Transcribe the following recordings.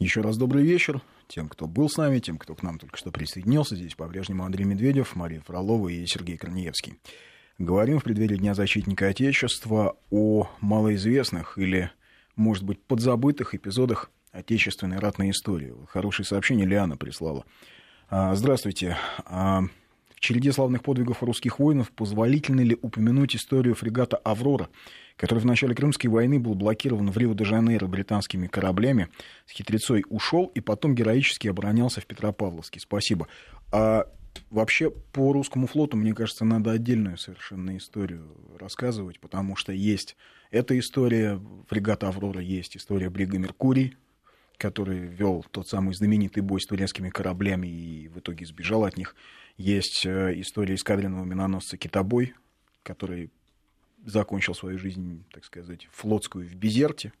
Еще раз добрый вечер тем, кто был с нами, тем, кто к нам только что присоединился. Здесь по-прежнему Андрей Медведев, Мария Фролова и Сергей Корнеевский. Говорим в преддверии Дня защитника Отечества о малоизвестных или, может быть, подзабытых эпизодах отечественной ратной истории. Хорошее сообщение Лиана прислала. А, здравствуйте. А, в череде славных подвигов русских воинов позволительно ли упомянуть историю фрегата «Аврора», который в начале Крымской войны был блокирован в Рио-де-Жанейро британскими кораблями, с хитрецой ушел и потом героически оборонялся в Петропавловске. Спасибо. А вообще по русскому флоту, мне кажется, надо отдельную совершенно историю рассказывать, потому что есть эта история фрегата «Аврора», есть история брига «Меркурий», который вел тот самый знаменитый бой с турецкими кораблями и в итоге сбежал от них. Есть э, история эскадренного миноносца «Китобой», который закончил свою жизнь, так сказать, флотскую в Безерте,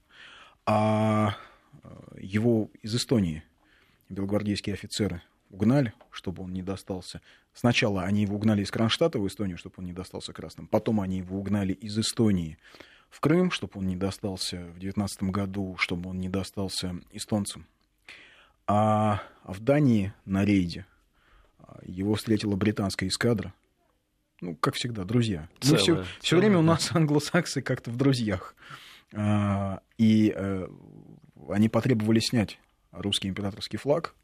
а э, его из Эстонии белогвардейские офицеры угнали, чтобы он не достался. Сначала они его угнали из Кронштадта в Эстонию, чтобы он не достался красным. Потом они его угнали из Эстонии в Крым, чтобы он не достался в 19 году, чтобы он не достался эстонцам. А в Дании на рейде его встретила британская эскадра. Ну, как всегда, друзья. Целое, все, целое, все время у нас англосаксы как-то в друзьях. А, и э, они потребовали снять русский императорский флаг,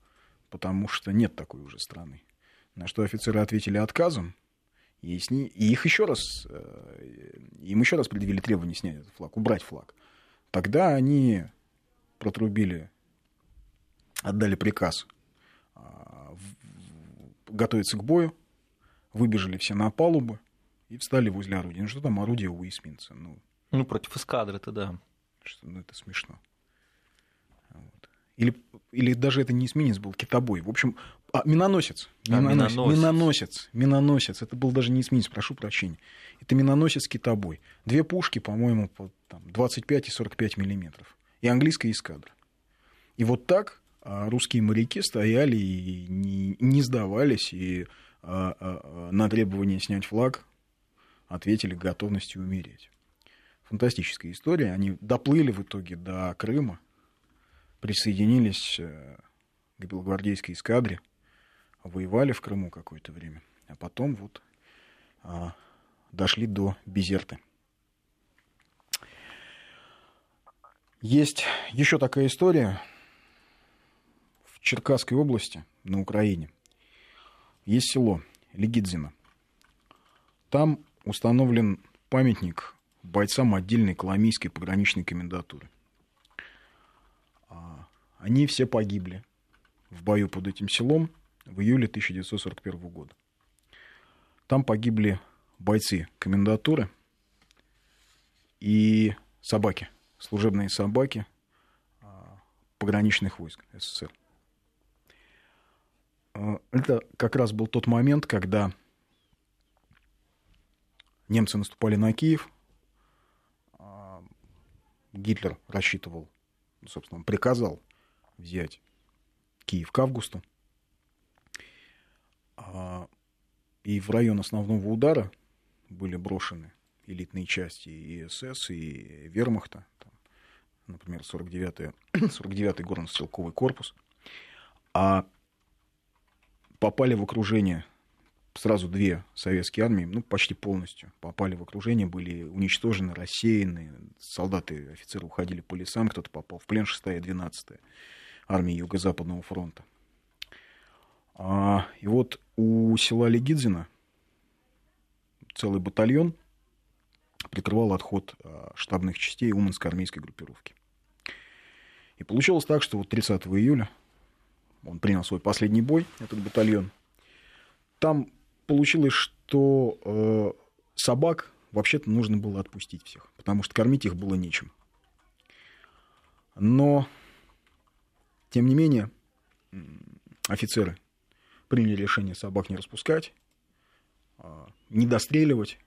потому что нет такой уже страны. На что офицеры ответили отказом, и, сни... и их еще раз, э, им еще раз предъявили требование снять этот флаг, убрать флаг. Тогда они протрубили, отдали приказ готовиться к бою, выбежали все на палубы и встали возле орудия. Ну что там орудие у эсминца? Ну, ну против эскадры-то, да. Что, ну, это смешно. Вот. Или, или даже это не эсминец был, китобой. В общем, а, миноносец. Миноносец. А, миноносец. миноносец. Миноносец. Это был даже не эсминец, прошу прощения. Это миноносец китобой. Две пушки, по-моему, по там, 25 и 45 миллиметров. И английская эскадра. И вот так а русские моряки стояли и не, не сдавались, и а, а, на требование снять флаг ответили готовностью умереть. Фантастическая история. Они доплыли в итоге до Крыма, присоединились э, к белогвардейской эскадре, воевали в Крыму какое-то время, а потом вот дошли до Безерты. Есть еще такая история, Черкасской области на Украине есть село Легидзино. Там установлен памятник бойцам отдельной коломийской пограничной комендатуры. А, они все погибли в бою под этим селом в июле 1941 года. Там погибли бойцы комендатуры и собаки, служебные собаки а, пограничных войск СССР. Э, это как раз был тот момент, когда немцы наступали на Киев. А, Гитлер рассчитывал, собственно, приказал взять Киев к августу. А, и в район основного удара были брошены элитные части и СС, и Вермахта, там, например, 49-й, 49-й горно-стрелковый корпус. А попали в окружение сразу две советские армии, ну, почти полностью попали в окружение, были уничтожены, рассеяны, солдаты, офицеры уходили по лесам, кто-то попал в плен 6-я и 12-я армии Юго-Западного фронта. А, и вот у села Легидзина целый батальон прикрывал отход а, штабных частей Уманской армейской группировки. И получилось так, что вот 30 июля он принял свой последний бой, этот батальон. Там получилось, что э, собак вообще-то нужно было отпустить всех, потому что кормить их было нечем. Но, тем не менее, офицеры приняли решение собак не распускать, э, не достреливать.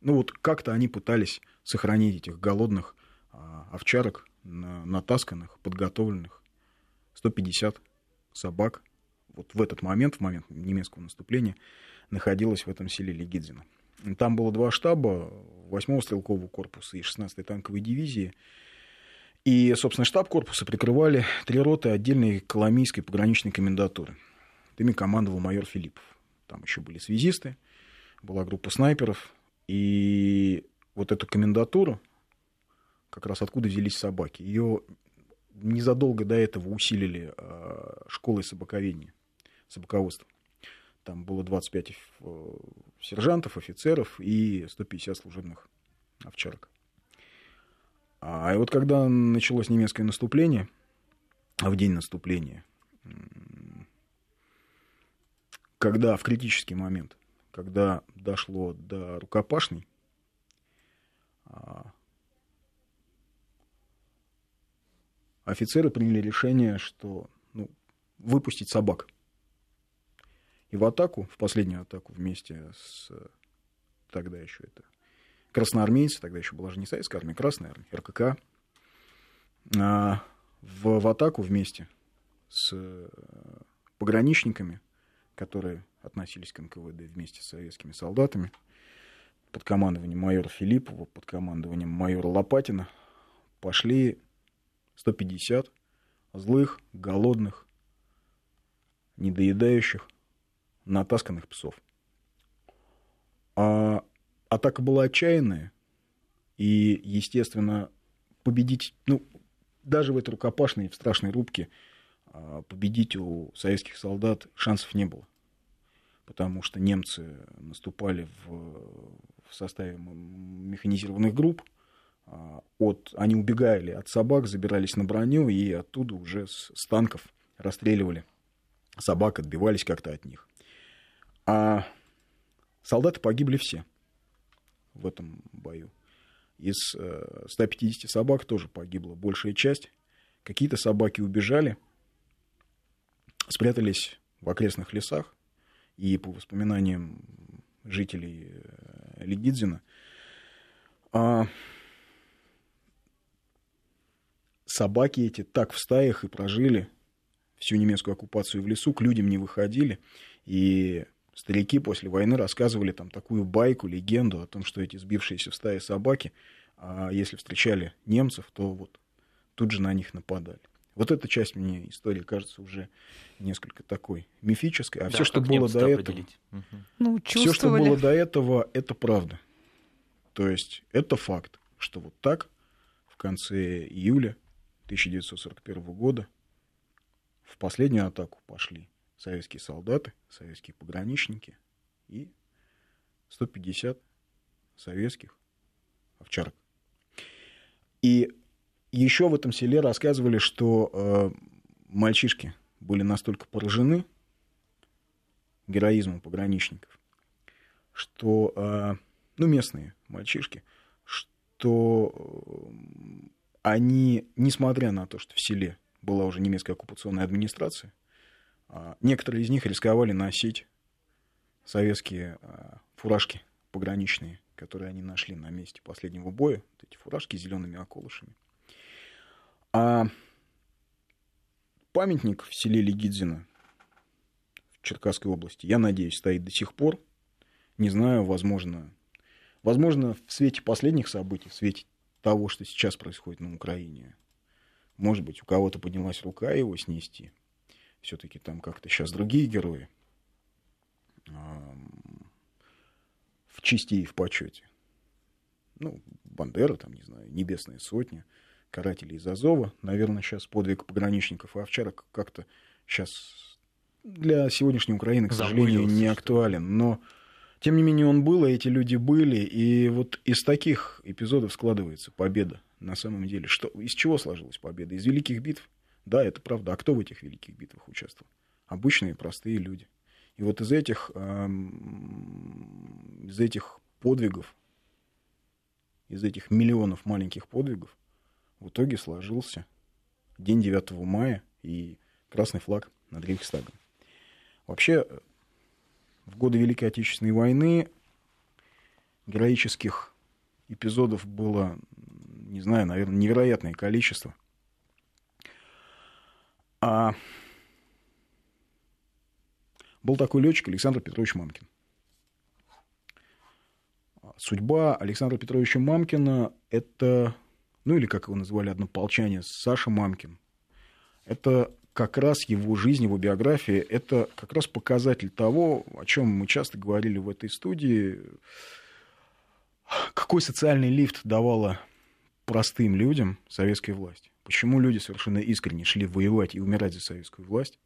Ну вот как-то они пытались сохранить этих голодных э, овчарок, натасканных, подготовленных. 150 собак вот в этот момент, в момент немецкого наступления, находилась в этом селе Легидзино. Там было два штаба, 8-го стрелкового корпуса и 16-й танковой дивизии. И, собственно, штаб корпуса прикрывали три роты отдельной Коломийской пограничной комендатуры. Ими командовал майор Филиппов. Там еще были связисты, была группа снайперов. И вот эту комендатуру, как раз откуда взялись собаки, ее незадолго до этого усилили э, школой собаковедения, собаководства. Там было 25 э, сержантов, офицеров и 150 служебных овчарок. А вот когда началось немецкое наступление, а в день наступления, когда в критический момент, когда дошло до рукопашной, а, офицеры приняли решение, что ну, выпустить собак. И в атаку, в последнюю атаку вместе с тогда еще это красноармейцы, тогда еще была же не советская армия, Красная армия, РКК, а, в, в атаку вместе с э, пограничниками, которые относились к НКВД вместе с советскими солдатами, под командованием майора Филиппова, под командованием майора Лопатина, пошли 150 злых, голодных, недоедающих, натасканных псов. А атака была отчаянная, и, естественно, победить, ну, даже в этой рукопашной, в страшной рубке, а, победить у советских солдат шансов не было. Потому что немцы наступали в, в составе механизированных групп, от, они убегали от собак, забирались на броню и оттуда уже с, с танков расстреливали собак, отбивались как-то от них. А солдаты погибли все в этом бою. Из 150 э, собак тоже погибла большая часть. Какие-то собаки убежали, спрятались в окрестных лесах. И по воспоминаниям жителей э, Легидзина, а собаки эти так в стаях и прожили всю немецкую оккупацию в лесу, к людям не выходили. И Старики после войны рассказывали там такую байку, легенду о том, что эти сбившиеся в стае собаки, а если встречали немцев, то вот тут же на них нападали. Вот эта часть мне истории кажется уже несколько такой мифической, а да, все, что было до этого, угу. ну, все, что было до этого, это правда. То есть это факт, что вот так в конце июля 1941 года в последнюю атаку пошли советские солдаты, советские пограничники и 150 советских овчарок. И еще в этом селе рассказывали, что э, мальчишки были настолько поражены героизмом пограничников, что, э, ну, местные мальчишки, что э, они, несмотря на то, что в селе была уже немецкая оккупационная администрация, а, некоторые из них рисковали носить советские а, фуражки пограничные, которые они нашли на месте последнего боя. Вот эти фуражки с зелеными околышами. А памятник в селе Легидзино в Черкасской области, я надеюсь, стоит до сих пор. Не знаю, возможно, возможно, в свете последних событий, в свете того, что сейчас происходит на Украине, может быть, у кого-то поднялась рука его снести – все-таки там как-то сейчас другие герои в чести и в почете. Ну, Бандера, там, не знаю, Небесная сотня, Каратели из Азова. Наверное, сейчас подвиг пограничников и овчарок как-то сейчас для сегодняшней Украины, к сожалению, не актуален. Но, тем не менее, он был, и эти люди были. И вот из таких эпизодов складывается победа на самом деле. Что, из чего сложилась победа? Из великих битв – да, это правда. А кто в этих великих битвах участвовал? Обычные простые люди. И вот из этих, эм, из этих подвигов, из этих миллионов маленьких подвигов в итоге сложился день 9 мая и красный флаг над Рейхстагом. Вообще, в годы Великой Отечественной войны героических эпизодов было, не знаю, наверное, невероятное количество. А был такой летчик Александр Петрович Мамкин. Судьба Александра Петровича Мамкина – это ну или как его называли однополчане, Саша Мамкин. Это как раз его жизнь, его биография, это как раз показатель того, о чем мы часто говорили в этой студии, какой социальный лифт давала простым людям советская власть. Почему люди совершенно искренне шли воевать и умирать за советскую власть?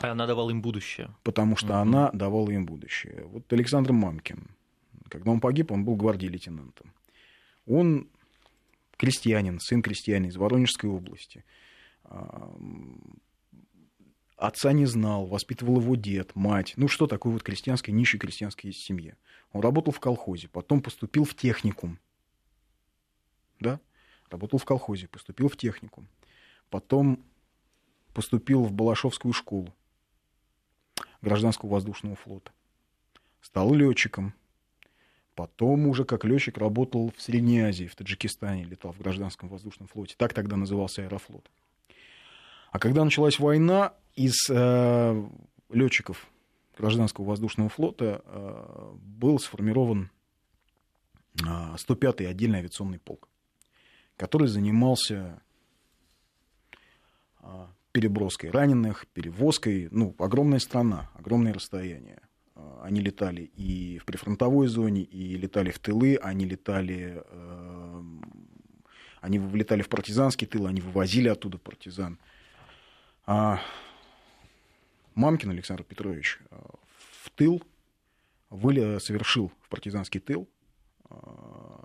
А она давала им будущее. Потому что угу. она давала им будущее. Вот Александр Мамкин, когда он погиб, он был гвардии лейтенантом. Он крестьянин, сын крестьянина из Воронежской области. Отца не знал, воспитывал его дед, мать. Ну, что такое вот крестьянская, нищей крестьянской семье. Он работал в колхозе, потом поступил в техникум. Да? Работал в колхозе, поступил в техникум. Потом поступил в Балашовскую школу гражданского воздушного флота. Стал летчиком. Потом уже как летчик работал в Средней Азии, в Таджикистане, летал в гражданском воздушном флоте. Так тогда назывался аэрофлот. А когда началась война, из э, летчиков гражданского воздушного флота э, был сформирован э, 105-й отдельный авиационный полк, который занимался э, переброской раненых, перевозкой. Ну, огромная страна, огромное расстояние. Э, они летали и в прифронтовой зоне, и летали в тылы, они летали, э, они вылетали в партизанский тыл, они вывозили оттуда партизан. А Мамкин Александр Петрович э, в тыл выли, совершил, в партизанский тыл,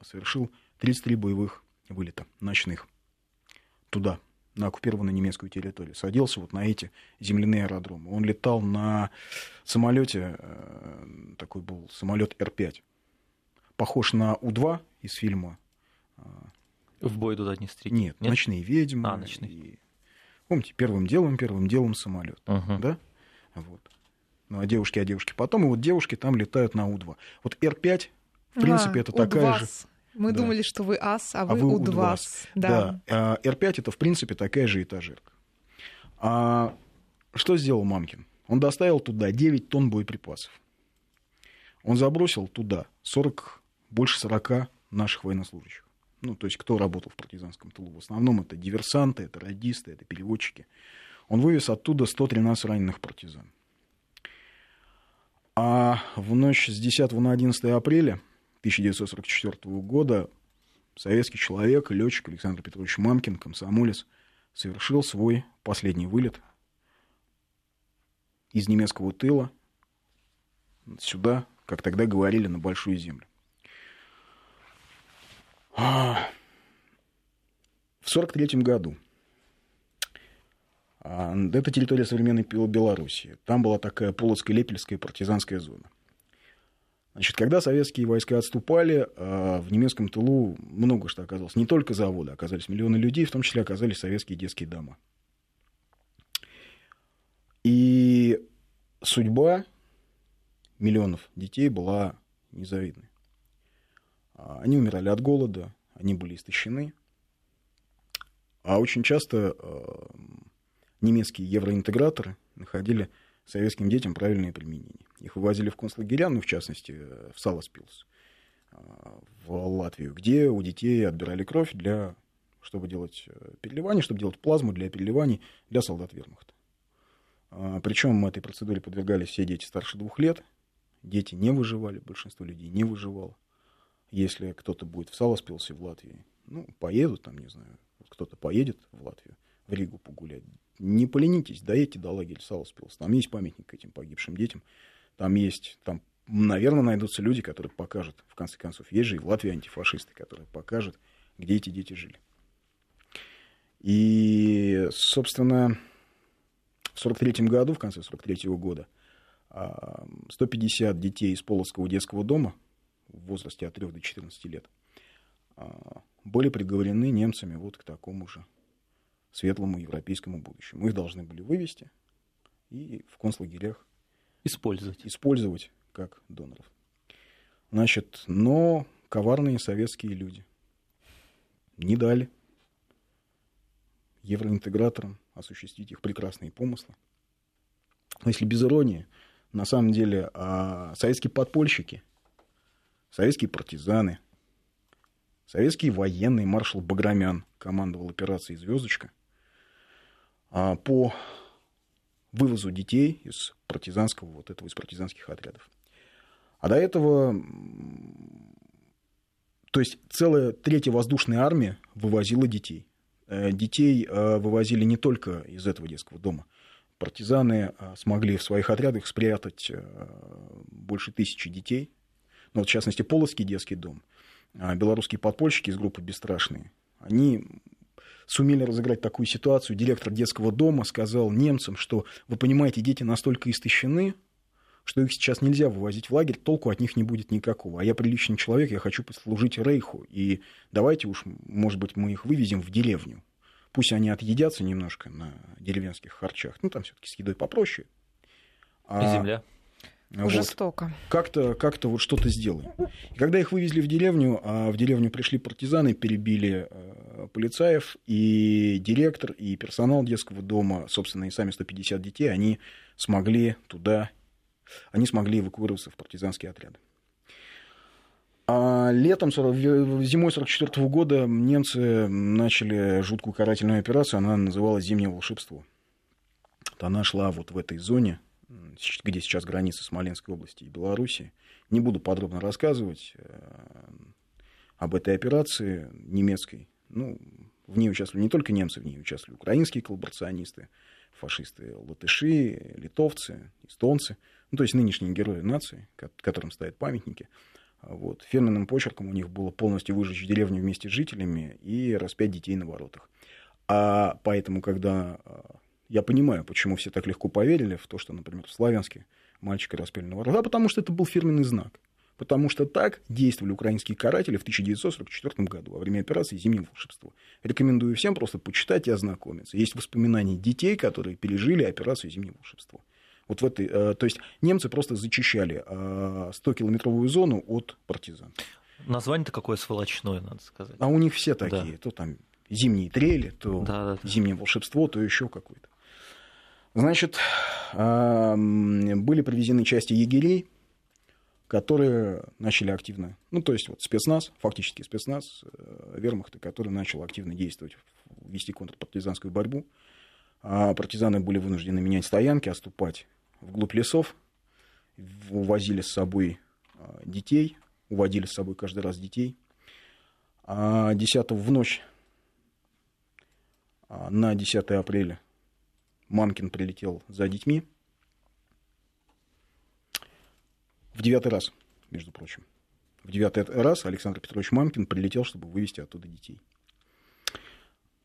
совершил 33 боевых вылета ночных туда, на оккупированную немецкую территорию. Садился вот на эти земляные аэродромы. Он летал на самолете, э, такой был самолет Р-5, похож на У-2 из фильма. Э, В бой туда не встретить? Нет, Нет, ночные ведьмы. А, ночные. И... Помните, первым делом, первым делом самолет. Uh-huh. Да? Вот. Ну, а девушки, а девушки потом. И вот девушки там летают на У-2. Вот Р-5, в принципе, а, это такая же... Мы да. думали, что вы ас, а, а вы, вы У-2. Да. да. Р-5 это, в принципе, такая же этажерка. А что сделал Мамкин? Он доставил туда 9 тонн боеприпасов. Он забросил туда 40, больше 40 наших военнослужащих. Ну, то есть, кто работал в партизанском тылу. В основном это диверсанты, это радисты, это переводчики. Он вывез оттуда 113 раненых партизан. А в ночь с 10 на 11 апреля 1944 года советский человек, летчик Александр Петрович Мамкин, комсомолец, совершил свой последний вылет из немецкого тыла сюда, как тогда говорили, на Большую Землю. В 1943 году а, это территория современной Белоруссии. Там была такая Полоцкая-Лепельская партизанская зона. Значит, когда советские войска отступали, а, в немецком тылу много что оказалось. Не только заводы, оказались миллионы людей, в том числе оказались советские детские дома. И судьба миллионов детей была незавидной. А, они умирали от голода, они были истощены. А очень часто а, немецкие евроинтеграторы находили советским детям правильное применение. Их вывозили в концлагеря, ну, в частности, в Саласпилс, а, в Латвию, где у детей отбирали кровь для, чтобы делать э, переливание, чтобы делать плазму для переливаний для солдат вермахта. Причем этой процедуре подвергались все дети старше двух лет. Дети не выживали, большинство людей не выживало. Если кто-то будет в Саласпилсе в Латвии, ну, поедут там, не знаю, кто-то поедет в Латвию, в Ригу погулять. Не поленитесь, доедьте до лагеря Саласпилс. Там есть памятник этим погибшим детям. Там есть, там, наверное, найдутся люди, которые покажут, в конце концов, есть же и в Латвии антифашисты, которые покажут, где эти дети жили. И, собственно, в 1943 году, в конце 1943 года, 150 а, детей из Полоцкого детского дома в возрасте от 3 до 14 лет а, были приговорены немцами вот к такому же светлому европейскому будущему. Их должны были вывести и в концлагерях Использовать. Использовать как доноров. Значит, но коварные советские люди не дали евроинтеграторам осуществить их прекрасные помыслы. Но если без иронии, на самом деле а, советские подпольщики, советские партизаны Советский военный маршал Баграмян командовал операцией «Звездочка» а, по вывозу детей из партизанского, вот этого, из партизанских отрядов. А до этого, то есть целая третья воздушная армия вывозила детей. Э, детей э, вывозили не только из этого детского дома. Партизаны э, смогли в своих отрядах спрятать больше тысячи детей. Ну, вот, в частности, Полоцкий детский дом. Белорусские подпольщики из группы «Бесстрашные», они сумели разыграть такую ситуацию. Директор детского дома сказал немцам, что, вы понимаете, дети настолько истощены, что их сейчас нельзя вывозить в лагерь, толку от них не будет никакого. А я приличный человек, я хочу послужить Рейху, и давайте уж, может быть, мы их вывезем в деревню. Пусть они отъедятся немножко на деревенских харчах. Ну, там все-таки с едой попроще. А... И земля. Вот. Жестоко. Как-то, как-то вот что-то сделаем. И когда их вывезли в деревню, а в деревню пришли партизаны, перебили э, полицаев, и директор, и персонал детского дома, собственно, и сами 150 детей, они смогли туда, они смогли эвакуироваться в партизанские отряды. А летом, зимой 1944 года немцы начали жуткую карательную операцию, она называлась «Зимнее волшебство». Она шла вот в этой зоне, где сейчас граница Смоленской области и Белоруссии. Не буду подробно рассказывать э, об этой операции немецкой. Ну, в ней участвовали не только немцы, в ней участвовали украинские коллаборационисты, фашисты, латыши, литовцы, эстонцы, ну, то есть нынешние герои нации, которым стоят памятники. Вот. Фирменным почерком у них было полностью выжечь деревню вместе с жителями и распять детей на воротах. А поэтому, когда а, я понимаю, почему все так легко поверили в то, что, например, в Славянске мальчика распяли на воротах, а потому что это был фирменный знак. Потому что так действовали украинские каратели в 1944 году во время операции «Зимнее волшебство». Рекомендую всем просто почитать и ознакомиться. Есть воспоминания детей, которые пережили операцию «Зимнее волшебство». Вот в этой, э, то есть немцы просто зачищали 100-километровую э, зону от партизан. Название-то какое сволочное, надо сказать. А у них все такие. Да. То там зимние трели, то да, да, да. зимнее волшебство, то еще какое-то. Значит, были привезены части егерей, которые начали активно, ну, то есть вот спецназ, фактически спецназ э, вермахта, который начал активно действовать, вести контрпартизанскую борьбу. А партизаны были вынуждены менять стоянки, отступать вглубь лесов, увозили с собой а, детей, уводили с собой каждый раз детей. А 10 в ночь а, на 10 апреля Мамкин прилетел за детьми. В девятый раз, между прочим. В девятый раз Александр Петрович Мамкин прилетел, чтобы вывести оттуда детей.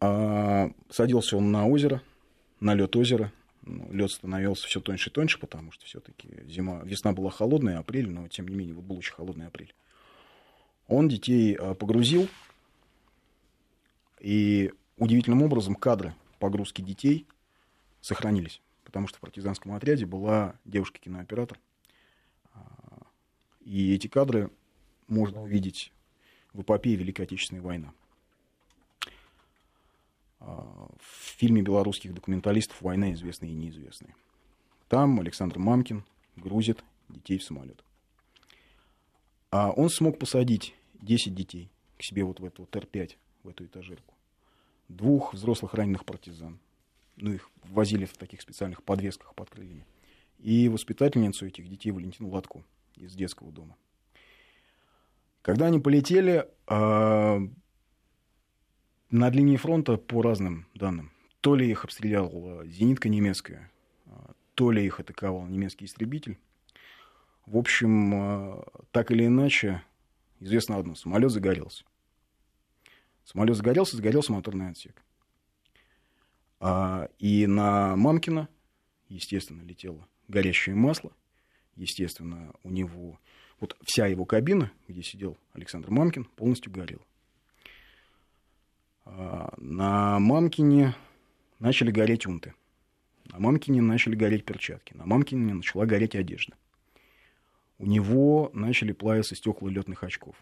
А, садился он на озеро, на лед озера, ну, лед становился все тоньше и тоньше, потому что все-таки зима, весна была холодная, апрель, но тем не менее вот был очень холодный апрель. Он детей а, погрузил, и удивительным образом кадры погрузки детей сохранились, потому что в партизанском отряде была девушка-кинооператор, а, и эти кадры можно увидеть в эпопее Великой Отечественной войны. А, в фильме белорусских документалистов «Война известная и неизвестная». Там Александр Мамкин грузит детей в самолет. А он смог посадить 10 детей к себе вот в эту ТР-5, в эту этажерку. Двух взрослых раненых партизан. Ну, их возили в таких специальных подвесках под крыльями. И воспитательницу этих детей Валентину Латку из детского дома. Когда они полетели, а, над линией фронта по разным данным. То ли их обстреляла зенитка немецкая, а, то ли их атаковал немецкий истребитель. В общем, а, так или иначе, известно одно, самолет загорелся. Самолет загорелся, загорелся моторный отсек. А, и на Мамкина, естественно, летело горящее масло. Естественно, у него вот вся его кабина, где сидел Александр Мамкин, полностью горела. А, на Мамкине начали гореть унты. На Мамкине начали гореть перчатки. На Мамкине начала гореть одежда. У него начали плавиться стекла летных очков.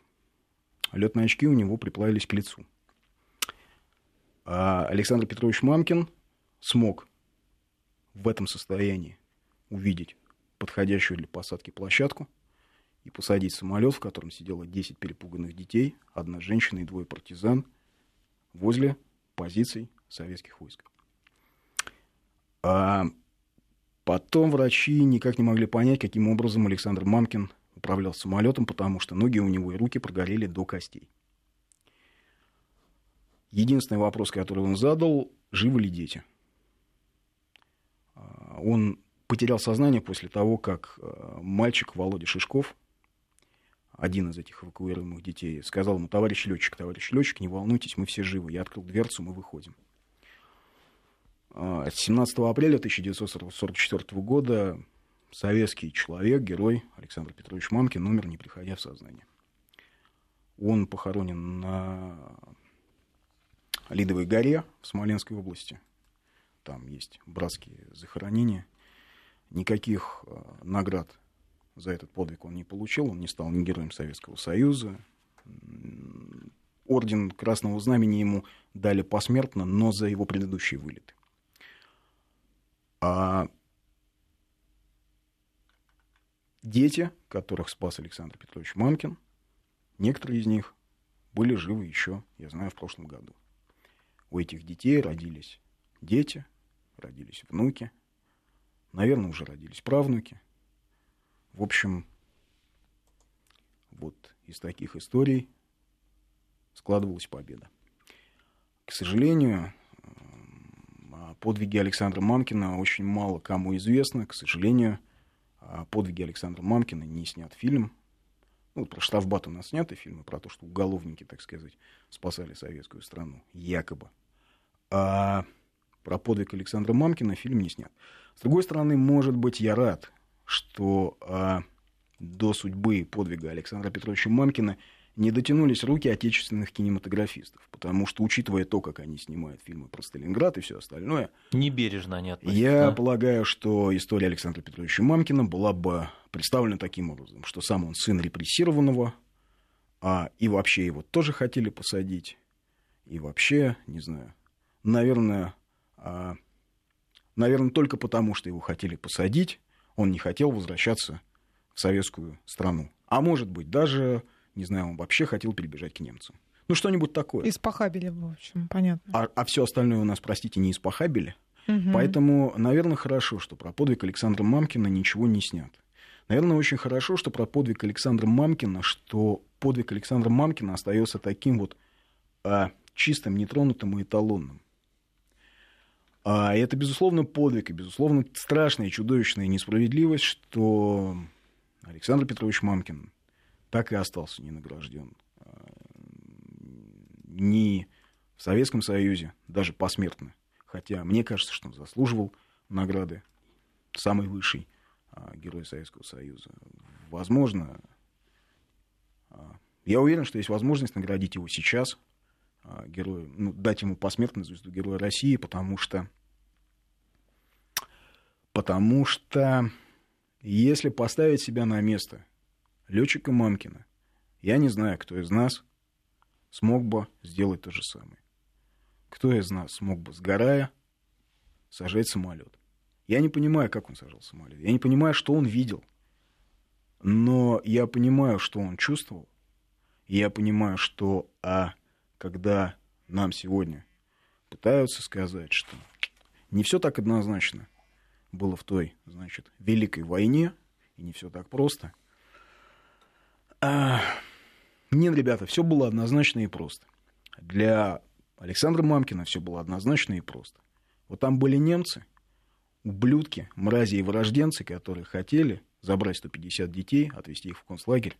Летные очки у него приплавились к лицу. А Александр Петрович Мамкин смог в этом состоянии увидеть подходящую для посадки площадку и посадить самолет, в котором сидело 10 перепуганных детей, одна женщина и двое партизан возле позиций советских войск. А потом врачи никак не могли понять, каким образом Александр Мамкин управлял самолетом, потому что ноги у него и руки прогорели до костей. Единственный вопрос, который он задал, живы ли дети? А, он потерял сознание после того, как а, мальчик Володя Шишков, один из этих эвакуируемых детей, сказал ему, товарищ летчик, товарищ летчик, не волнуйтесь, мы все живы. Я открыл дверцу, мы выходим. 17 а, апреля 1944 года советский человек, герой Александр Петрович Мамкин умер, не приходя в сознание. Он похоронен на Лидовой горе в Смоленской области. Там есть братские захоронения. Никаких э, наград за этот подвиг он не получил. Он не стал ни героем Советского Союза. Орден Красного Знамени ему дали посмертно, но за его предыдущие вылеты. А дети, которых спас Александр Петрович Мамкин, некоторые из них были живы еще, я знаю, в прошлом году. У этих детей родились дети, родились внуки, наверное, уже родились правнуки. В общем, вот из таких историй складывалась победа. К сожалению, о подвиге Александра Мамкина очень мало кому известно. К сожалению, о подвиге Александра Мамкина не снят фильм. Ну, про штрафбат у нас сняты фильмы, про то, что уголовники, так сказать, спасали советскую страну, якобы. А про подвиг Александра Мамкина фильм не снят. С другой стороны, может быть, я рад, что а, до судьбы и подвига Александра Петровича Мамкина не дотянулись руки отечественных кинематографистов, потому что, учитывая то, как они снимают фильмы про Сталинград и все остальное... Небережно они относятся. Я да? полагаю, что история Александра Петровича Мамкина была бы представлена таким образом, что сам он сын репрессированного, а и вообще его тоже хотели посадить, и вообще, не знаю, наверное, а, наверное, только потому, что его хотели посадить, он не хотел возвращаться в советскую страну. А может быть, даже, не знаю, он вообще хотел перебежать к немцам. Ну, что-нибудь такое. Испохабили, в общем, понятно. А, а все остальное у нас, простите, не испохабили. Угу. Поэтому, наверное, хорошо, что про подвиг Александра Мамкина ничего не снят. Наверное, очень хорошо, что про подвиг Александра Мамкина, что подвиг Александра Мамкина остается таким вот а, чистым, нетронутым и эталонным. А это, безусловно, подвиг и, безусловно, страшная и чудовищная несправедливость, что Александр Петрович Мамкин так и остался не награжден а, ни в Советском Союзе, даже посмертно. Хотя мне кажется, что он заслуживал награды самой высшей а, Герой Советского Союза. Возможно, а, я уверен, что есть возможность наградить его сейчас – а, герою, ну, дать ему посмертную звезду Героя России, потому что, потому что если поставить себя на место летчика Мамкина, я не знаю, кто из нас смог бы сделать то же самое. Кто из нас смог бы, сгорая, сажать самолет? Я не понимаю, как он сажал самолет. Я не понимаю, что он видел. Но я понимаю, что он чувствовал. Я понимаю, что а, когда нам сегодня пытаются сказать, что не все так однозначно было в той, значит, Великой войне, и не все так просто. А, нет, ребята, все было однозначно и просто. Для Александра Мамкина все было однозначно и просто. Вот там были немцы, ублюдки, мрази и вырожденцы, которые хотели забрать 150 детей, отвезти их в концлагерь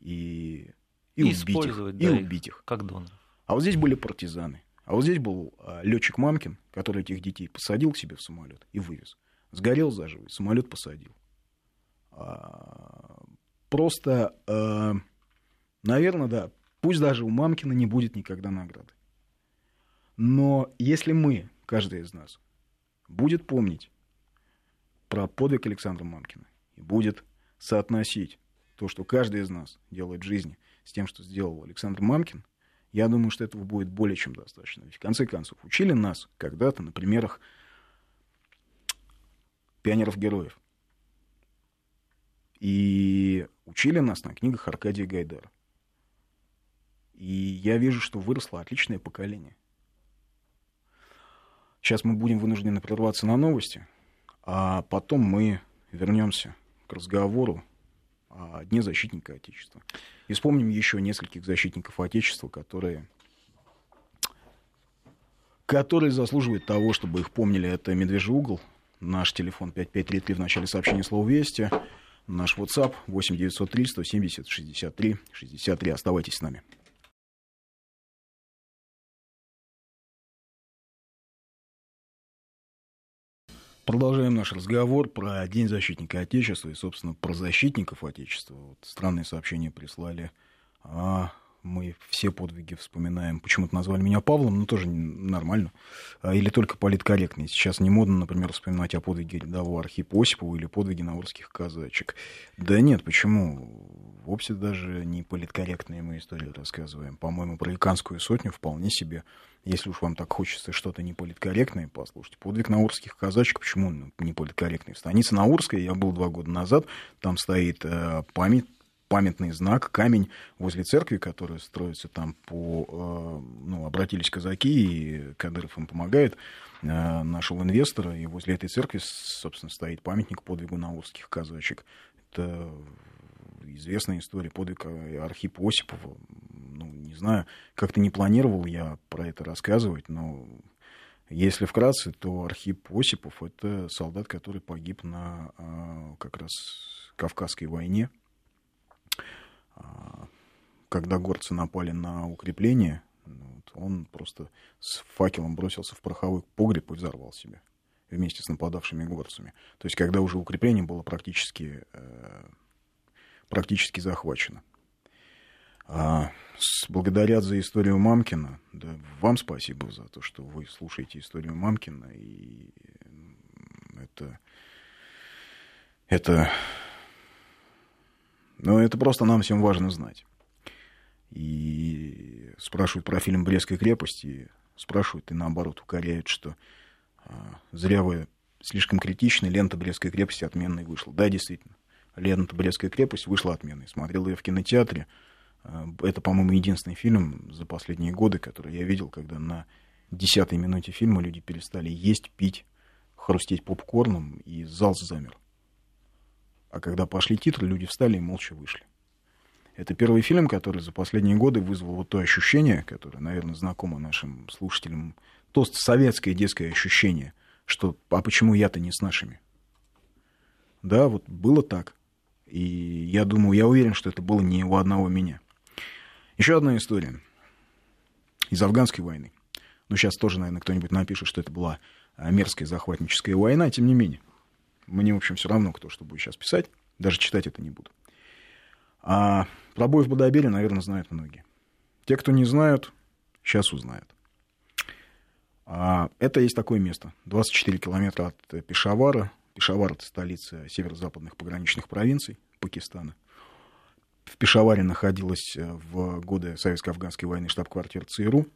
и и, и убить их. Да, и убить их. Как донор. А вот здесь были партизаны. А вот здесь был а, летчик Мамкин, который этих детей посадил к себе в самолет и вывез. Сгорел заживо, самолет посадил. А, просто, а, наверное, да, пусть даже у Мамкина не будет никогда награды. Но если мы, каждый из нас, будет помнить про подвиг Александра Мамкина и будет соотносить то, что каждый из нас делает в жизни, с тем, что сделал Александр Мамкин, я думаю, что этого будет более чем достаточно. Ведь в конце концов, учили нас когда-то на примерах пионеров-героев. И учили нас на книгах Аркадия Гайдара. И я вижу, что выросло отличное поколение. Сейчас мы будем вынуждены прерваться на новости, а потом мы вернемся к разговору о Дне защитника Отечества. И вспомним еще нескольких защитников Отечества, которые, которые заслуживают того, чтобы их помнили. Это «Медвежий угол», наш телефон 5533 в начале сообщения слова «Вести», наш WhatsApp 8903 170 63 63. Оставайтесь с нами. Продолжаем наш разговор про День защитника Отечества и, собственно, про защитников Отечества. Вот странные сообщения прислали. А мы все подвиги вспоминаем. Почему-то назвали меня Павлом, но тоже нормально. А, или только политкорректный. Сейчас не модно, например, вспоминать о подвиге рядового Архипа Осипова или подвиге наурских казачек. Да нет, почему? Вовсе даже не политкорректные мы истории рассказываем. По-моему, про Иканскую сотню вполне себе если уж вам так хочется что-то неполиткорректное послушать, подвиг наурских казачек, почему он неполиткорректный? В станице Наурской я был два года назад, там стоит э, память, памятный знак, камень возле церкви, которая строится там по... Э, ну, обратились казаки, и Кадыров им помогает, э, нашел инвестора, и возле этой церкви, собственно, стоит памятник подвигу наурских казачек. Это известная история подвига Архипа Осипова. Ну, не знаю, как-то не планировал я про это рассказывать, но если вкратце, то Архип Осипов — это солдат, который погиб на как раз Кавказской войне. А, когда горцы напали на укрепление, он просто с факелом бросился в пороховой погреб и взорвал себя вместе с нападавшими горцами. То есть, когда уже укрепление было практически э, практически захвачена. А, благодарят за историю Мамкина. Да, вам спасибо за то, что вы слушаете историю Мамкина. И это... Это... Ну, это просто нам всем важно знать. И спрашивают про фильм «Брестская крепость», и спрашивают, и наоборот укоряют, что а, зря вы слишком критичны, лента «Брестской крепости» отменной вышла. Да, действительно. Лента «Брестская крепость» вышла отменной. Смотрел ее в кинотеатре. А, это, по-моему, единственный фильм за последние годы, который я видел, когда на десятой минуте фильма люди перестали есть, пить, хрустеть попкорном, и зал замер. А когда пошли титры, люди встали и молча вышли. Это первый фильм, который за последние годы вызвал вот то ощущение, которое, наверное, знакомо нашим слушателям, то советское детское ощущение, что «а почему я-то не с нашими?» Да, вот было так. И я думаю, я уверен, что это было не у одного меня. Еще одна история из афганской войны. Ну, сейчас тоже, наверное, кто-нибудь напишет, что это была мерзкая захватническая война, тем не менее. Мне, в общем, все равно, кто что будет сейчас писать. Даже читать это не буду. А про бой в Бадабере, наверное, знают многие. Те, кто не знают, сейчас узнают. А, это есть такое место. 24 километра от Пешавара, Пешавар — это столица северо-западных пограничных провинций Пакистана. В Пешаваре находилась э, в годы Советско-Афганской войны штаб-квартира ЦРУ.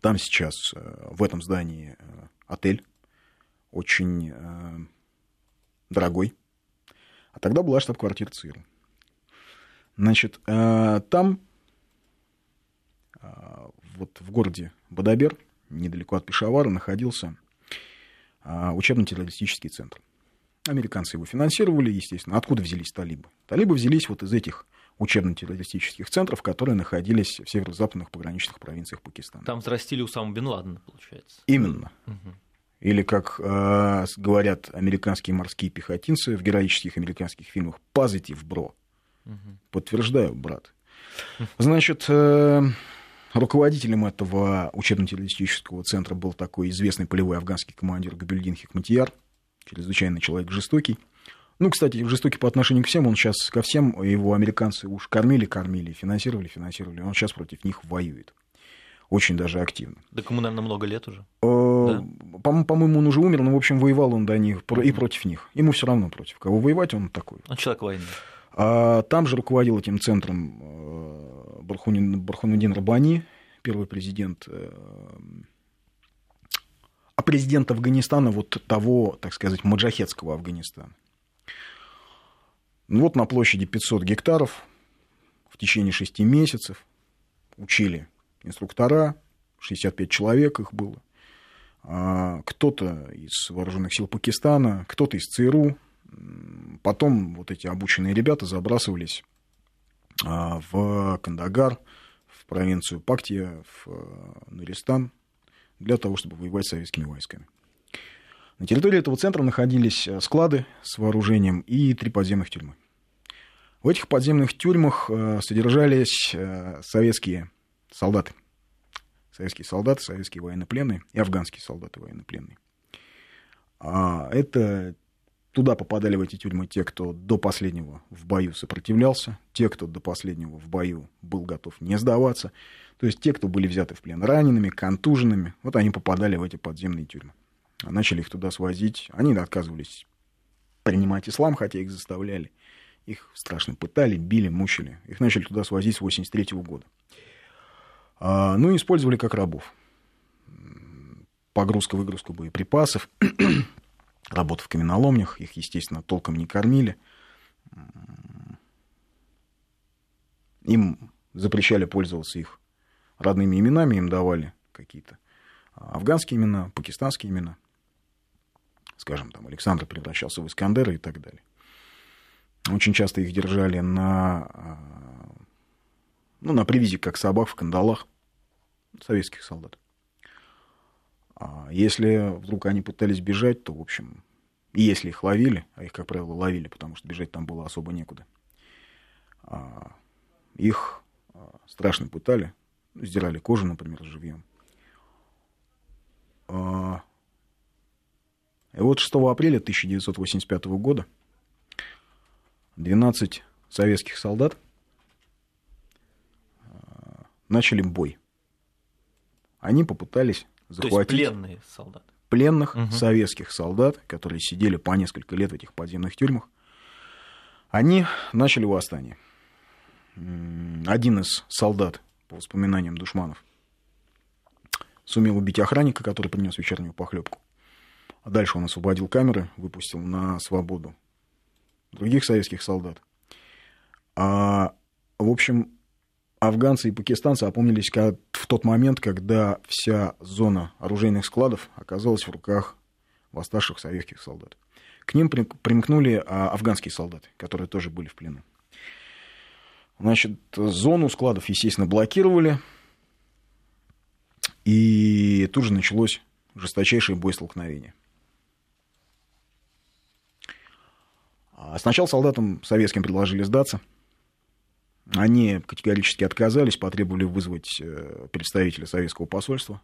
Там сейчас, э, в этом здании, э, отель, очень дорогой. А тогда была штаб-квартира ЦРУ. Значит, там, вот в городе Бадабер, недалеко от Пешавара, находился а, учебно-террористический центр. Американцы его финансировали, естественно. Откуда взялись талибы? Талибы взялись вот из этих учебно-террористических центров, которые находились в северо-западных пограничных провинциях Пакистана. Там взрастили Усаму Бен Ладена, получается. Именно. Угу. Или, как э, говорят американские морские пехотинцы в героических американских фильмах, positive, бро. Угу. Подтверждаю, брат. Значит, э, Руководителем этого учебно-террористического центра был такой известный полевой афганский командир Габельдин Хикматияр, чрезвычайно человек жестокий. Ну, кстати, жестокий по отношению к всем, он сейчас ко всем, его американцы уж кормили, кормили, финансировали, финансировали, он сейчас против них воюет. Очень даже активно. Да кому, наверное, много лет уже. Да? По-моему, он уже умер, но, в общем, воевал он до них и против них. Ему все равно против кого воевать, он такой. Он человек войны. А там же руководил этим центром э, Бархунудин Рабани, первый президент, э, а президент Афганистана вот того, так сказать, маджахетского Афганистана. Ну, вот на площади 500 гектаров в течение 6 месяцев учили инструктора, 65 человек их было. А, кто-то из вооруженных сил Пакистана, кто-то из ЦРУ. Потом вот эти обученные ребята забрасывались а, в Кандагар, в провинцию Пактия, в э, Нуристан, для того, чтобы воевать с советскими войсками. На территории этого центра находились э, склады с вооружением и три подземных тюрьмы. В этих подземных тюрьмах э, содержались советские солдаты. Советские солдаты, советские военнопленные и афганские солдаты военнопленные. А это Туда попадали в эти тюрьмы те, кто до последнего в бою сопротивлялся, те, кто до последнего в бою был готов не сдаваться, то есть те, кто были взяты в плен ранеными, контуженными, вот они попадали в эти подземные тюрьмы. А начали их туда свозить, они отказывались принимать ислам, хотя их заставляли. Их страшно пытали, били, мучили. Их начали туда свозить с 83 года. А, ну, использовали как рабов. Погрузка-выгрузка боеприпасов, работа в каменоломнях, их, естественно, толком не кормили. Им запрещали пользоваться их родными именами, им давали какие-то афганские имена, пакистанские имена. Скажем, там Александр превращался в Искандера и так далее. Очень часто их держали на, ну, на привязи, как собак в кандалах советских солдат. А если вдруг они пытались бежать, то, в общем, если их ловили, а их, как правило, ловили, потому что бежать там было особо некуда, а, их а, страшно пытали, сдирали кожу, например, живьем. И вот 6 апреля 1985 года 12 советских солдат начали бой. Они попытались захватить... То есть пленные солдаты. Пленных угу. советских солдат, которые сидели по несколько лет в этих подземных тюрьмах. Они начали восстание. Один из солдат, по воспоминаниям душманов, сумел убить охранника, который принес вечернюю похлебку. А дальше он освободил камеры, выпустил на свободу других советских солдат. А, в общем, афганцы и пакистанцы опомнились в тот момент, когда вся зона оружейных складов оказалась в руках восставших советских солдат. К ним примкнули а, афганские солдаты, которые тоже были в плену. Значит, зону складов, естественно, блокировали, и тут же началось жесточайшее боестолкновение. А сначала солдатам советским предложили сдаться – они категорически отказались, потребовали вызвать э, представителя советского посольства,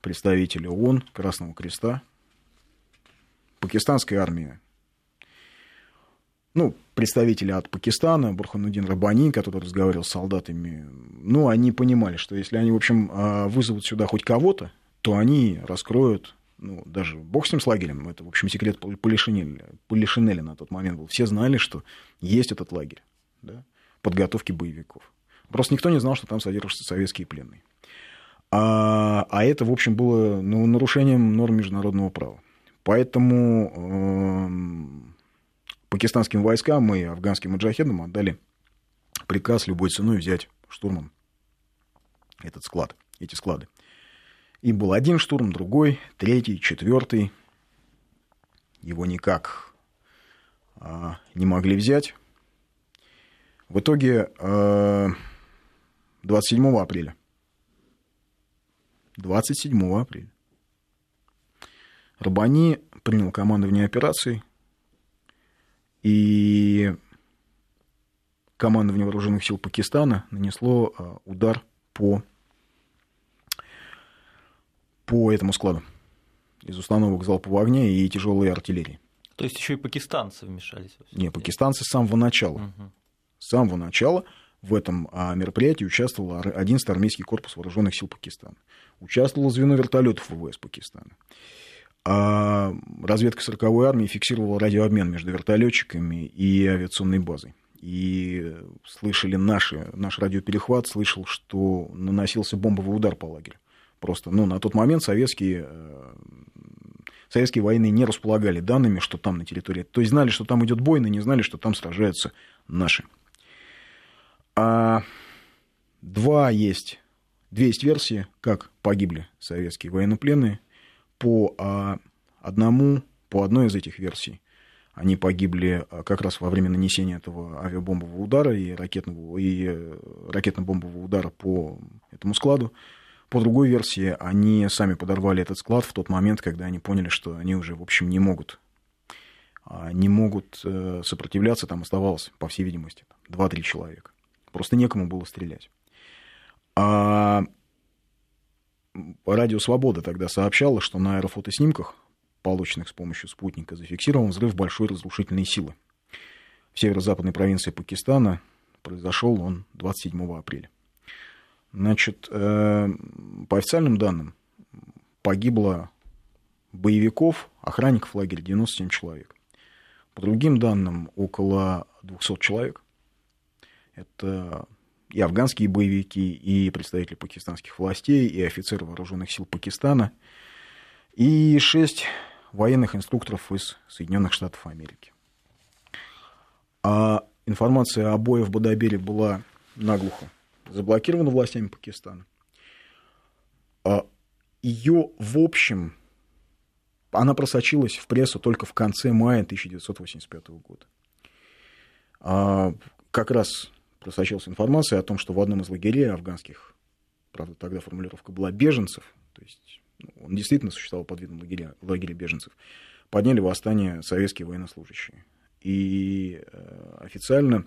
представителя ООН, Красного Креста, пакистанской армии. Ну, представители от Пакистана, Бурханудин Рабани, который разговаривал с солдатами, ну, они понимали, что если они, в общем, а, вызовут сюда хоть кого-то, то они раскроют, ну, даже бог с ним с лагерем, это, в общем, секрет Полишинеля, Полишинеля на тот момент был. Все знали, что есть этот лагерь, да подготовки боевиков. Просто никто не знал, что там содержатся советские пленные. А, а это, в общем, было ну, нарушением норм международного права. Поэтому э, пакистанским войскам и афганским маджахедам отдали приказ любой ценой взять штурмом этот склад, эти склады. И был один штурм, другой, третий, четвертый. Его никак а, не могли взять. В итоге 27 э, апреля 27 апреля Рабани принял командование операцией, и командование вооруженных сил Пакистана нанесло э, удар по, по этому складу из установок залпового огня и тяжелой артиллерии. То есть еще и пакистанцы вмешались? Не, пакистанцы с самого начала. Угу. С самого начала в этом а, мероприятии участвовал 11 армейский корпус вооруженных сил Пакистана. Участвовало звено вертолетов ВВС Пакистана. А разведка 40-й армии фиксировала радиообмен между вертолетчиками и авиационной базой. И слышали наши, наш радиоперехват слышал, что наносился бомбовый удар по лагерю. Просто, ну, на тот момент советские, э, советские военные не располагали данными, что там на территории. То есть знали, что там идет бой, но не знали, что там сражаются наши. А два есть, две есть версии, как погибли советские военнопленные. По а, одному, по одной из этих версий они погибли а, как раз во время нанесения этого авиабомбового удара и, ракетного, и э, ракетно-бомбового удара по этому складу. По другой версии, они сами подорвали этот склад в тот момент, когда они поняли, что они уже, в общем, не могут, а, не могут э, сопротивляться. Там оставалось, по всей видимости, 2-3 человека. Просто некому было стрелять. А Радио Свобода тогда сообщало, что на аэрофотоснимках, полученных с помощью спутника, зафиксирован взрыв большой разрушительной силы. В северо-западной провинции Пакистана произошел он 27 апреля. Значит, э, по официальным данным, погибло боевиков, охранников лагеря 97 человек. По другим данным, около 200 человек. Это и афганские боевики, и представители пакистанских властей, и офицеры вооруженных сил Пакистана, и шесть военных инструкторов из Соединенных Штатов Америки. А информация о бое в Бадабере была наглухо заблокирована властями Пакистана. А Ее, в общем, она просочилась в прессу только в конце мая 1985 года. А как раз просочилась информация о том, что в одном из лагерей афганских, правда, тогда формулировка была беженцев, то есть ну, он действительно существовал под видом лагеря, лагеря беженцев, подняли восстание советские военнослужащие. И э, официально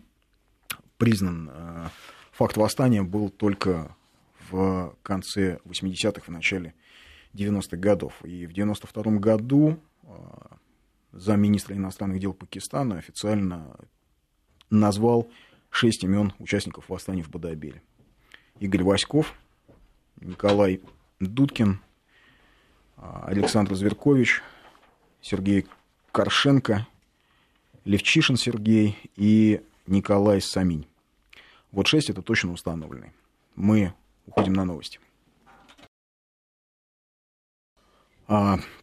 признан э, факт восстания был только в конце 80-х, в начале 90-х годов. И в 92 году а, замминистра иностранных дел Пакистана официально назвал шесть имен участников восстания в Бадабеле. Игорь Васьков, Николай Дудкин, а, Александр Зверкович, Сергей Коршенко, Левчишин Сергей и Николай Саминь. Вот 6 это точно установленный. Мы уходим на новости.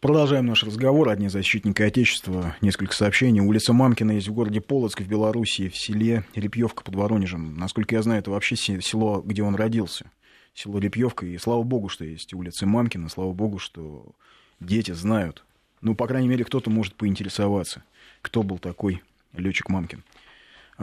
Продолжаем наш разговор. Одни защитника Отечества. Несколько сообщений. Улица Мамкина есть в городе Полоцк в Белоруссии, в селе Репьевка под Воронежем. Насколько я знаю, это вообще село, где он родился. Село Репьевка. И слава богу, что есть улица Мамкина. Слава богу, что дети знают. Ну, по крайней мере, кто-то может поинтересоваться, кто был такой летчик Мамкин.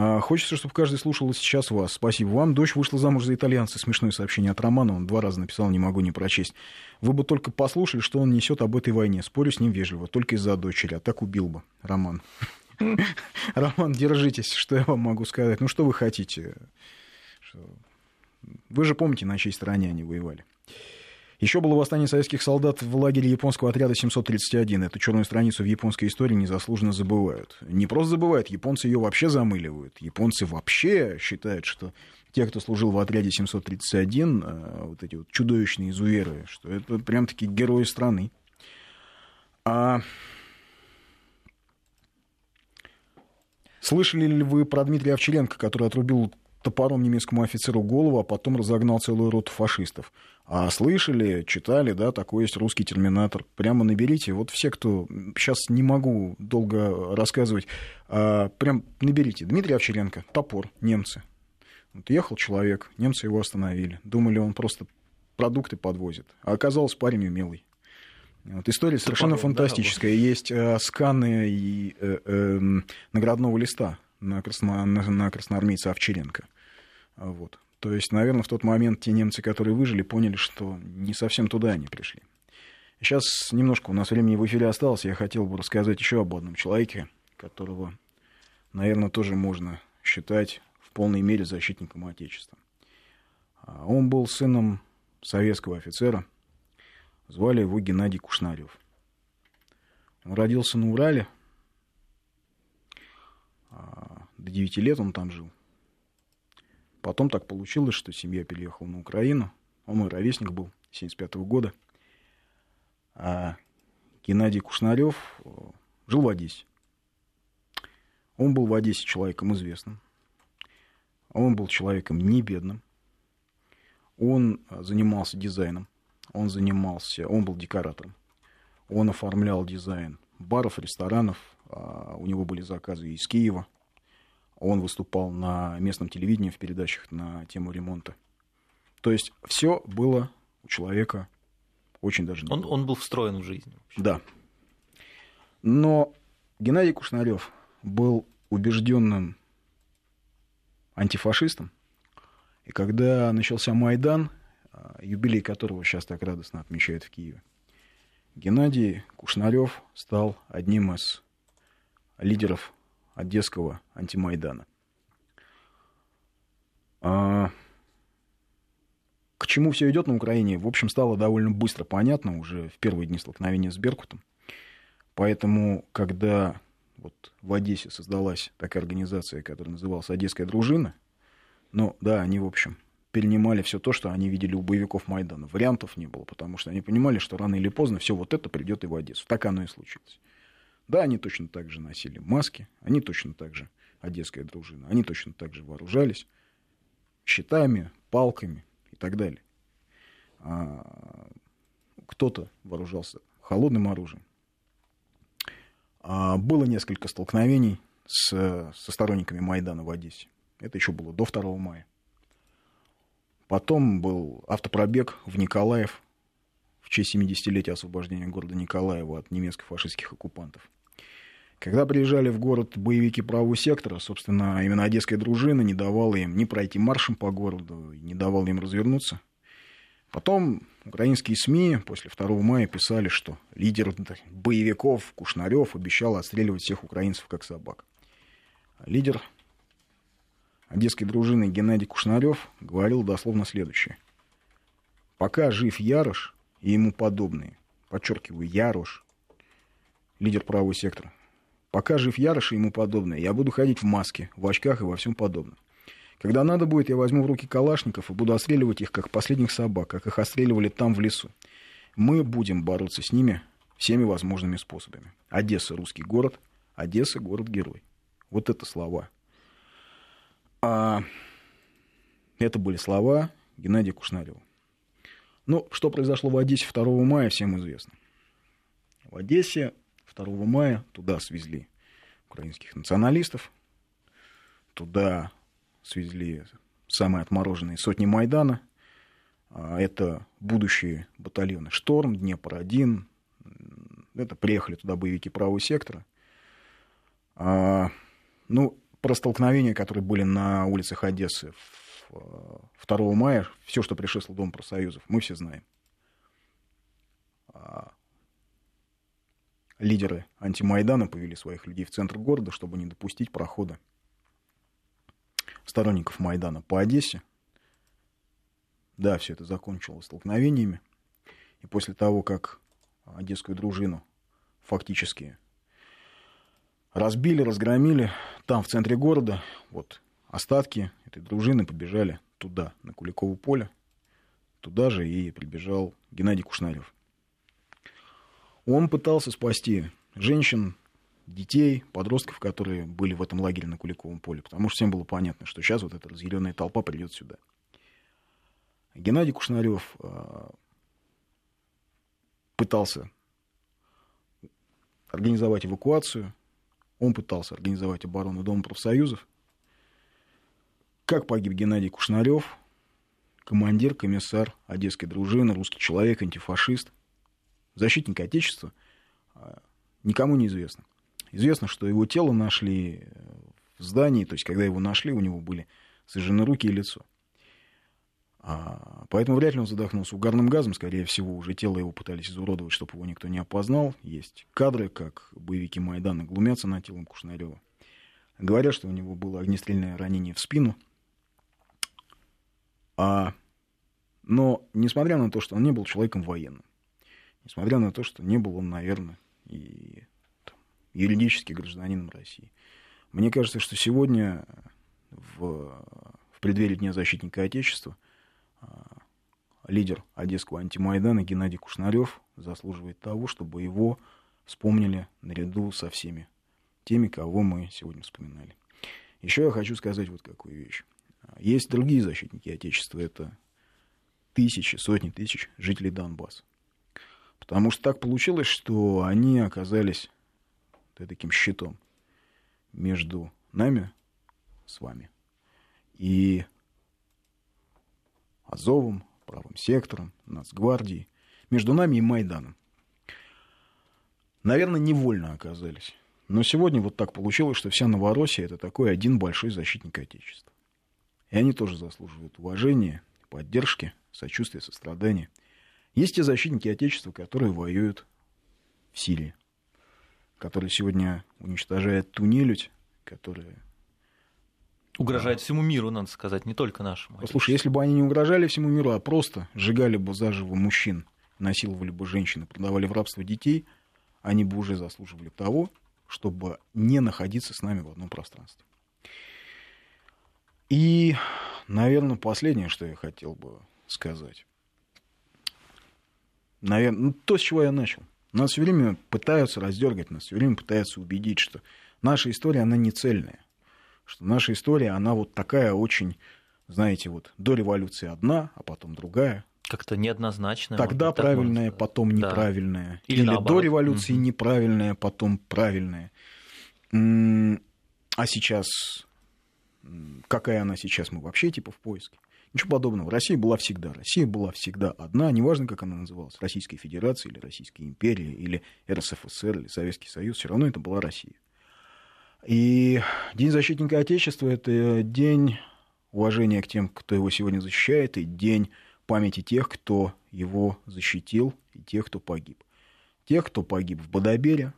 А, хочется, чтобы каждый слушал сейчас вас. Спасибо вам. Дочь вышла замуж за итальянца. Смешное сообщение от Романа. Он два раза написал, не могу не прочесть. Вы бы только послушали, что он несет об этой войне. Спорю с ним вежливо, только из-за дочери. А так убил бы. Роман. Роман, держитесь, что я вам могу сказать. Ну, что вы хотите? Вы же помните, на чьей стороне они воевали. Еще было восстание советских солдат в лагере японского отряда 731. Эту черную страницу в японской истории незаслуженно забывают. Не просто забывают, японцы ее вообще замыливают. Японцы вообще считают, что те, кто служил в отряде 731, э, вот эти вот чудовищные изуверы, что это прям-таки герои страны. А... Слышали ли вы про Дмитрия Овчаренко, который отрубил топором немецкому офицеру голову, а потом разогнал целую роту фашистов. А слышали, читали, да, такой есть русский терминатор. Прямо наберите. Вот все, кто... Сейчас не могу долго рассказывать. А, прям наберите. Дмитрий Овчаренко, топор, немцы. Вот ехал человек, немцы его остановили. Думали, он просто продукты подвозит. А оказалось, парень умелый. Вот, история совершенно Топором, фантастическая. Да, Есть э, сканы и, э, э, наградного листа на, красно, на, на красноармейца Овчаренко. Вот. То есть, наверное, в тот момент те немцы, которые выжили, поняли, что не совсем туда они пришли. Сейчас немножко у нас времени в эфире осталось. Я хотел бы рассказать еще об одном человеке, которого, наверное, тоже можно считать в полной мере защитником Отечества. А он был сыном советского офицера. Звали его Геннадий Кушнарев. Он родился на Урале – до 9 лет он там жил. Потом так получилось, что семья переехала на Украину. Он мой ровесник был, 75 -го года. А Геннадий Кушнарев э, жил в Одессе. Он был в Одессе человеком известным. Он был человеком не бедным. Он занимался дизайном. Он занимался, он был декоратором. Он оформлял дизайн баров, ресторанов. А, у него были заказы из Киева. Он выступал на местном телевидении в передачах на тему ремонта. То есть все было у человека очень даже он, он был встроен в жизнь. Вообще. Да. Но Геннадий Кушнарев был убежденным антифашистом. И когда начался Майдан, а, юбилей которого сейчас так радостно отмечают в Киеве, Геннадий Кушнарев стал одним из лидеров одесского антимайдана. А к чему все идет на Украине, в общем, стало довольно быстро понятно уже в первые дни столкновения с Беркутом. Поэтому, когда вот в Одессе создалась такая организация, которая называлась «Одесская дружина», ну да, они, в общем, перенимали все то, что они видели у боевиков Майдана. Вариантов не было, потому что они понимали, что рано или поздно все вот это придет и в Одессу. Так оно и случилось. Да, они точно так же носили маски, они точно так же, одесская дружина, они точно так же вооружались щитами, палками и так далее. А кто-то вооружался холодным оружием. А было несколько столкновений с, со сторонниками Майдана в Одессе. Это еще было до 2 мая. Потом был автопробег в Николаев в честь 70-летия освобождения города Николаева от немецких фашистских оккупантов. Когда приезжали в город боевики правого сектора, собственно, именно одесская дружина не давала им ни пройти маршем по городу, не давала им развернуться. Потом украинские СМИ после 2 мая писали, что лидер боевиков Кушнарев обещал отстреливать всех украинцев как собак. Лидер одесской дружины Геннадий Кушнарев говорил дословно следующее. Пока жив Ярош и ему подобные, подчеркиваю, Ярош, лидер правого сектора, пока жив Ярош и ему подобные, я буду ходить в маске, в очках и во всем подобном. Когда надо будет, я возьму в руки калашников и буду отстреливать их, как последних собак, как их отстреливали там, в лесу. Мы будем бороться с ними всеми возможными способами. Одесса – русский город, Одесса – город-герой. Вот это слова а это были слова Геннадия Кушнарева. Ну, что произошло в Одессе 2 мая, всем известно. В Одессе 2 мая туда свезли украинских националистов, туда свезли самые отмороженные сотни Майдана. А это будущие батальоны «Шторм», «Днепр-1». Это приехали туда боевики правого сектора. А, ну, про столкновения, которые были на улицах Одессы 2 э, мая, все, что предшествовало Дом профсоюзов, мы все знаем. Лидеры антимайдана повели своих людей в центр города, чтобы не допустить прохода сторонников Майдана по Одессе. Да, все это закончилось столкновениями. И после того, как одесскую дружину фактически разбили, разгромили. Там, в центре города, вот остатки этой дружины побежали туда, на Куликово поле. Туда же и прибежал Геннадий Кушнарев. Он пытался спасти женщин, детей, подростков, которые были в этом лагере на Куликовом поле, потому что всем было понятно, что сейчас вот эта разъяренная толпа придет сюда. Геннадий Кушнарев а, пытался организовать эвакуацию он пытался организовать оборону Дома профсоюзов. Как погиб Геннадий Кушнарев, командир, комиссар Одесской дружины, русский человек, антифашист, защитник Отечества, а, никому не известно. Известно, что его тело нашли в здании, то есть когда его нашли, у него были сожжены руки и лицо. А, поэтому вряд ли он задохнулся угарным газом, скорее всего, уже тело его пытались изуродовать, чтобы его никто не опознал. Есть кадры, как боевики Майдана глумятся над телом Кушнарева. Говорят, что у него было огнестрельное ранение в спину. А, но, несмотря на то, что он не был человеком военным, несмотря на то, что не был он, наверное, и там, юридически гражданином России, мне кажется, что сегодня в, в преддверии Дня защитника Отечества – а, лидер одесского антимайдана Геннадий Кушнарев заслуживает того, чтобы его вспомнили наряду со всеми теми, кого мы сегодня вспоминали. Еще я хочу сказать вот какую вещь. Есть другие защитники Отечества, это тысячи, сотни тысяч жителей Донбасса. Потому что так получилось, что они оказались таким щитом между нами с вами и Азовом, правым сектором, Нацгвардией, между нами и Майданом. Наверное, невольно оказались. Но сегодня вот так получилось, что вся Новороссия это такой один большой защитник Отечества. И они тоже заслуживают уважения, поддержки, сочувствия, сострадания. Есть те защитники Отечества, которые воюют в Сирии, которые сегодня уничтожают ту нелюдь, которая Угрожает всему миру, надо сказать, не только нашему. Послушай, если бы они не угрожали всему миру, а просто сжигали бы заживо мужчин, насиловали бы женщин, продавали в рабство детей, они бы уже заслуживали того, чтобы не находиться с нами в одном пространстве. И, наверное, последнее, что я хотел бы сказать. Наверное, ну, то, с чего я начал. Нас все время пытаются раздергать, нас все время пытаются убедить, что наша история, она не цельная что наша история, она вот такая очень, знаете, вот до революции одна, а потом другая. Как-то неоднозначная. Тогда правильная, потом неправильная. Да. Или, Или до революции угу. неправильная, потом правильная. А сейчас, какая она сейчас, мы вообще типа в поиске. Ничего подобного. Россия была всегда. Россия была всегда одна, неважно, как она называлась, Российская Федерация или Российская империя, или РСФСР, или Советский Союз, все равно это была Россия. И День защитника Отечества – это день уважения к тем, кто его сегодня защищает, и день памяти тех, кто его защитил, и тех, кто погиб. Тех, кто погиб в Бадабере,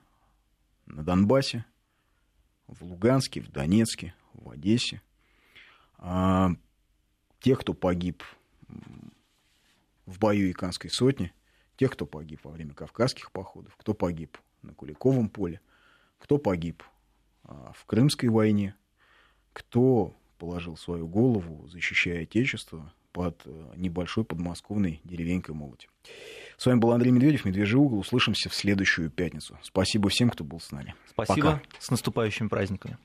на Донбассе, в Луганске, в Донецке, в Одессе. Тех, кто погиб в бою Иканской сотни, тех, кто погиб во время Кавказских походов, кто погиб на Куликовом поле, кто погиб а, в Крымской войне, кто положил свою голову, защищая Отечество под э, небольшой подмосковной деревенькой Молоти. С вами был Андрей Медведев, Медвежий угол. Услышимся в следующую пятницу. Спасибо всем, кто был с нами. Спасибо. Пока. С наступающими праздниками.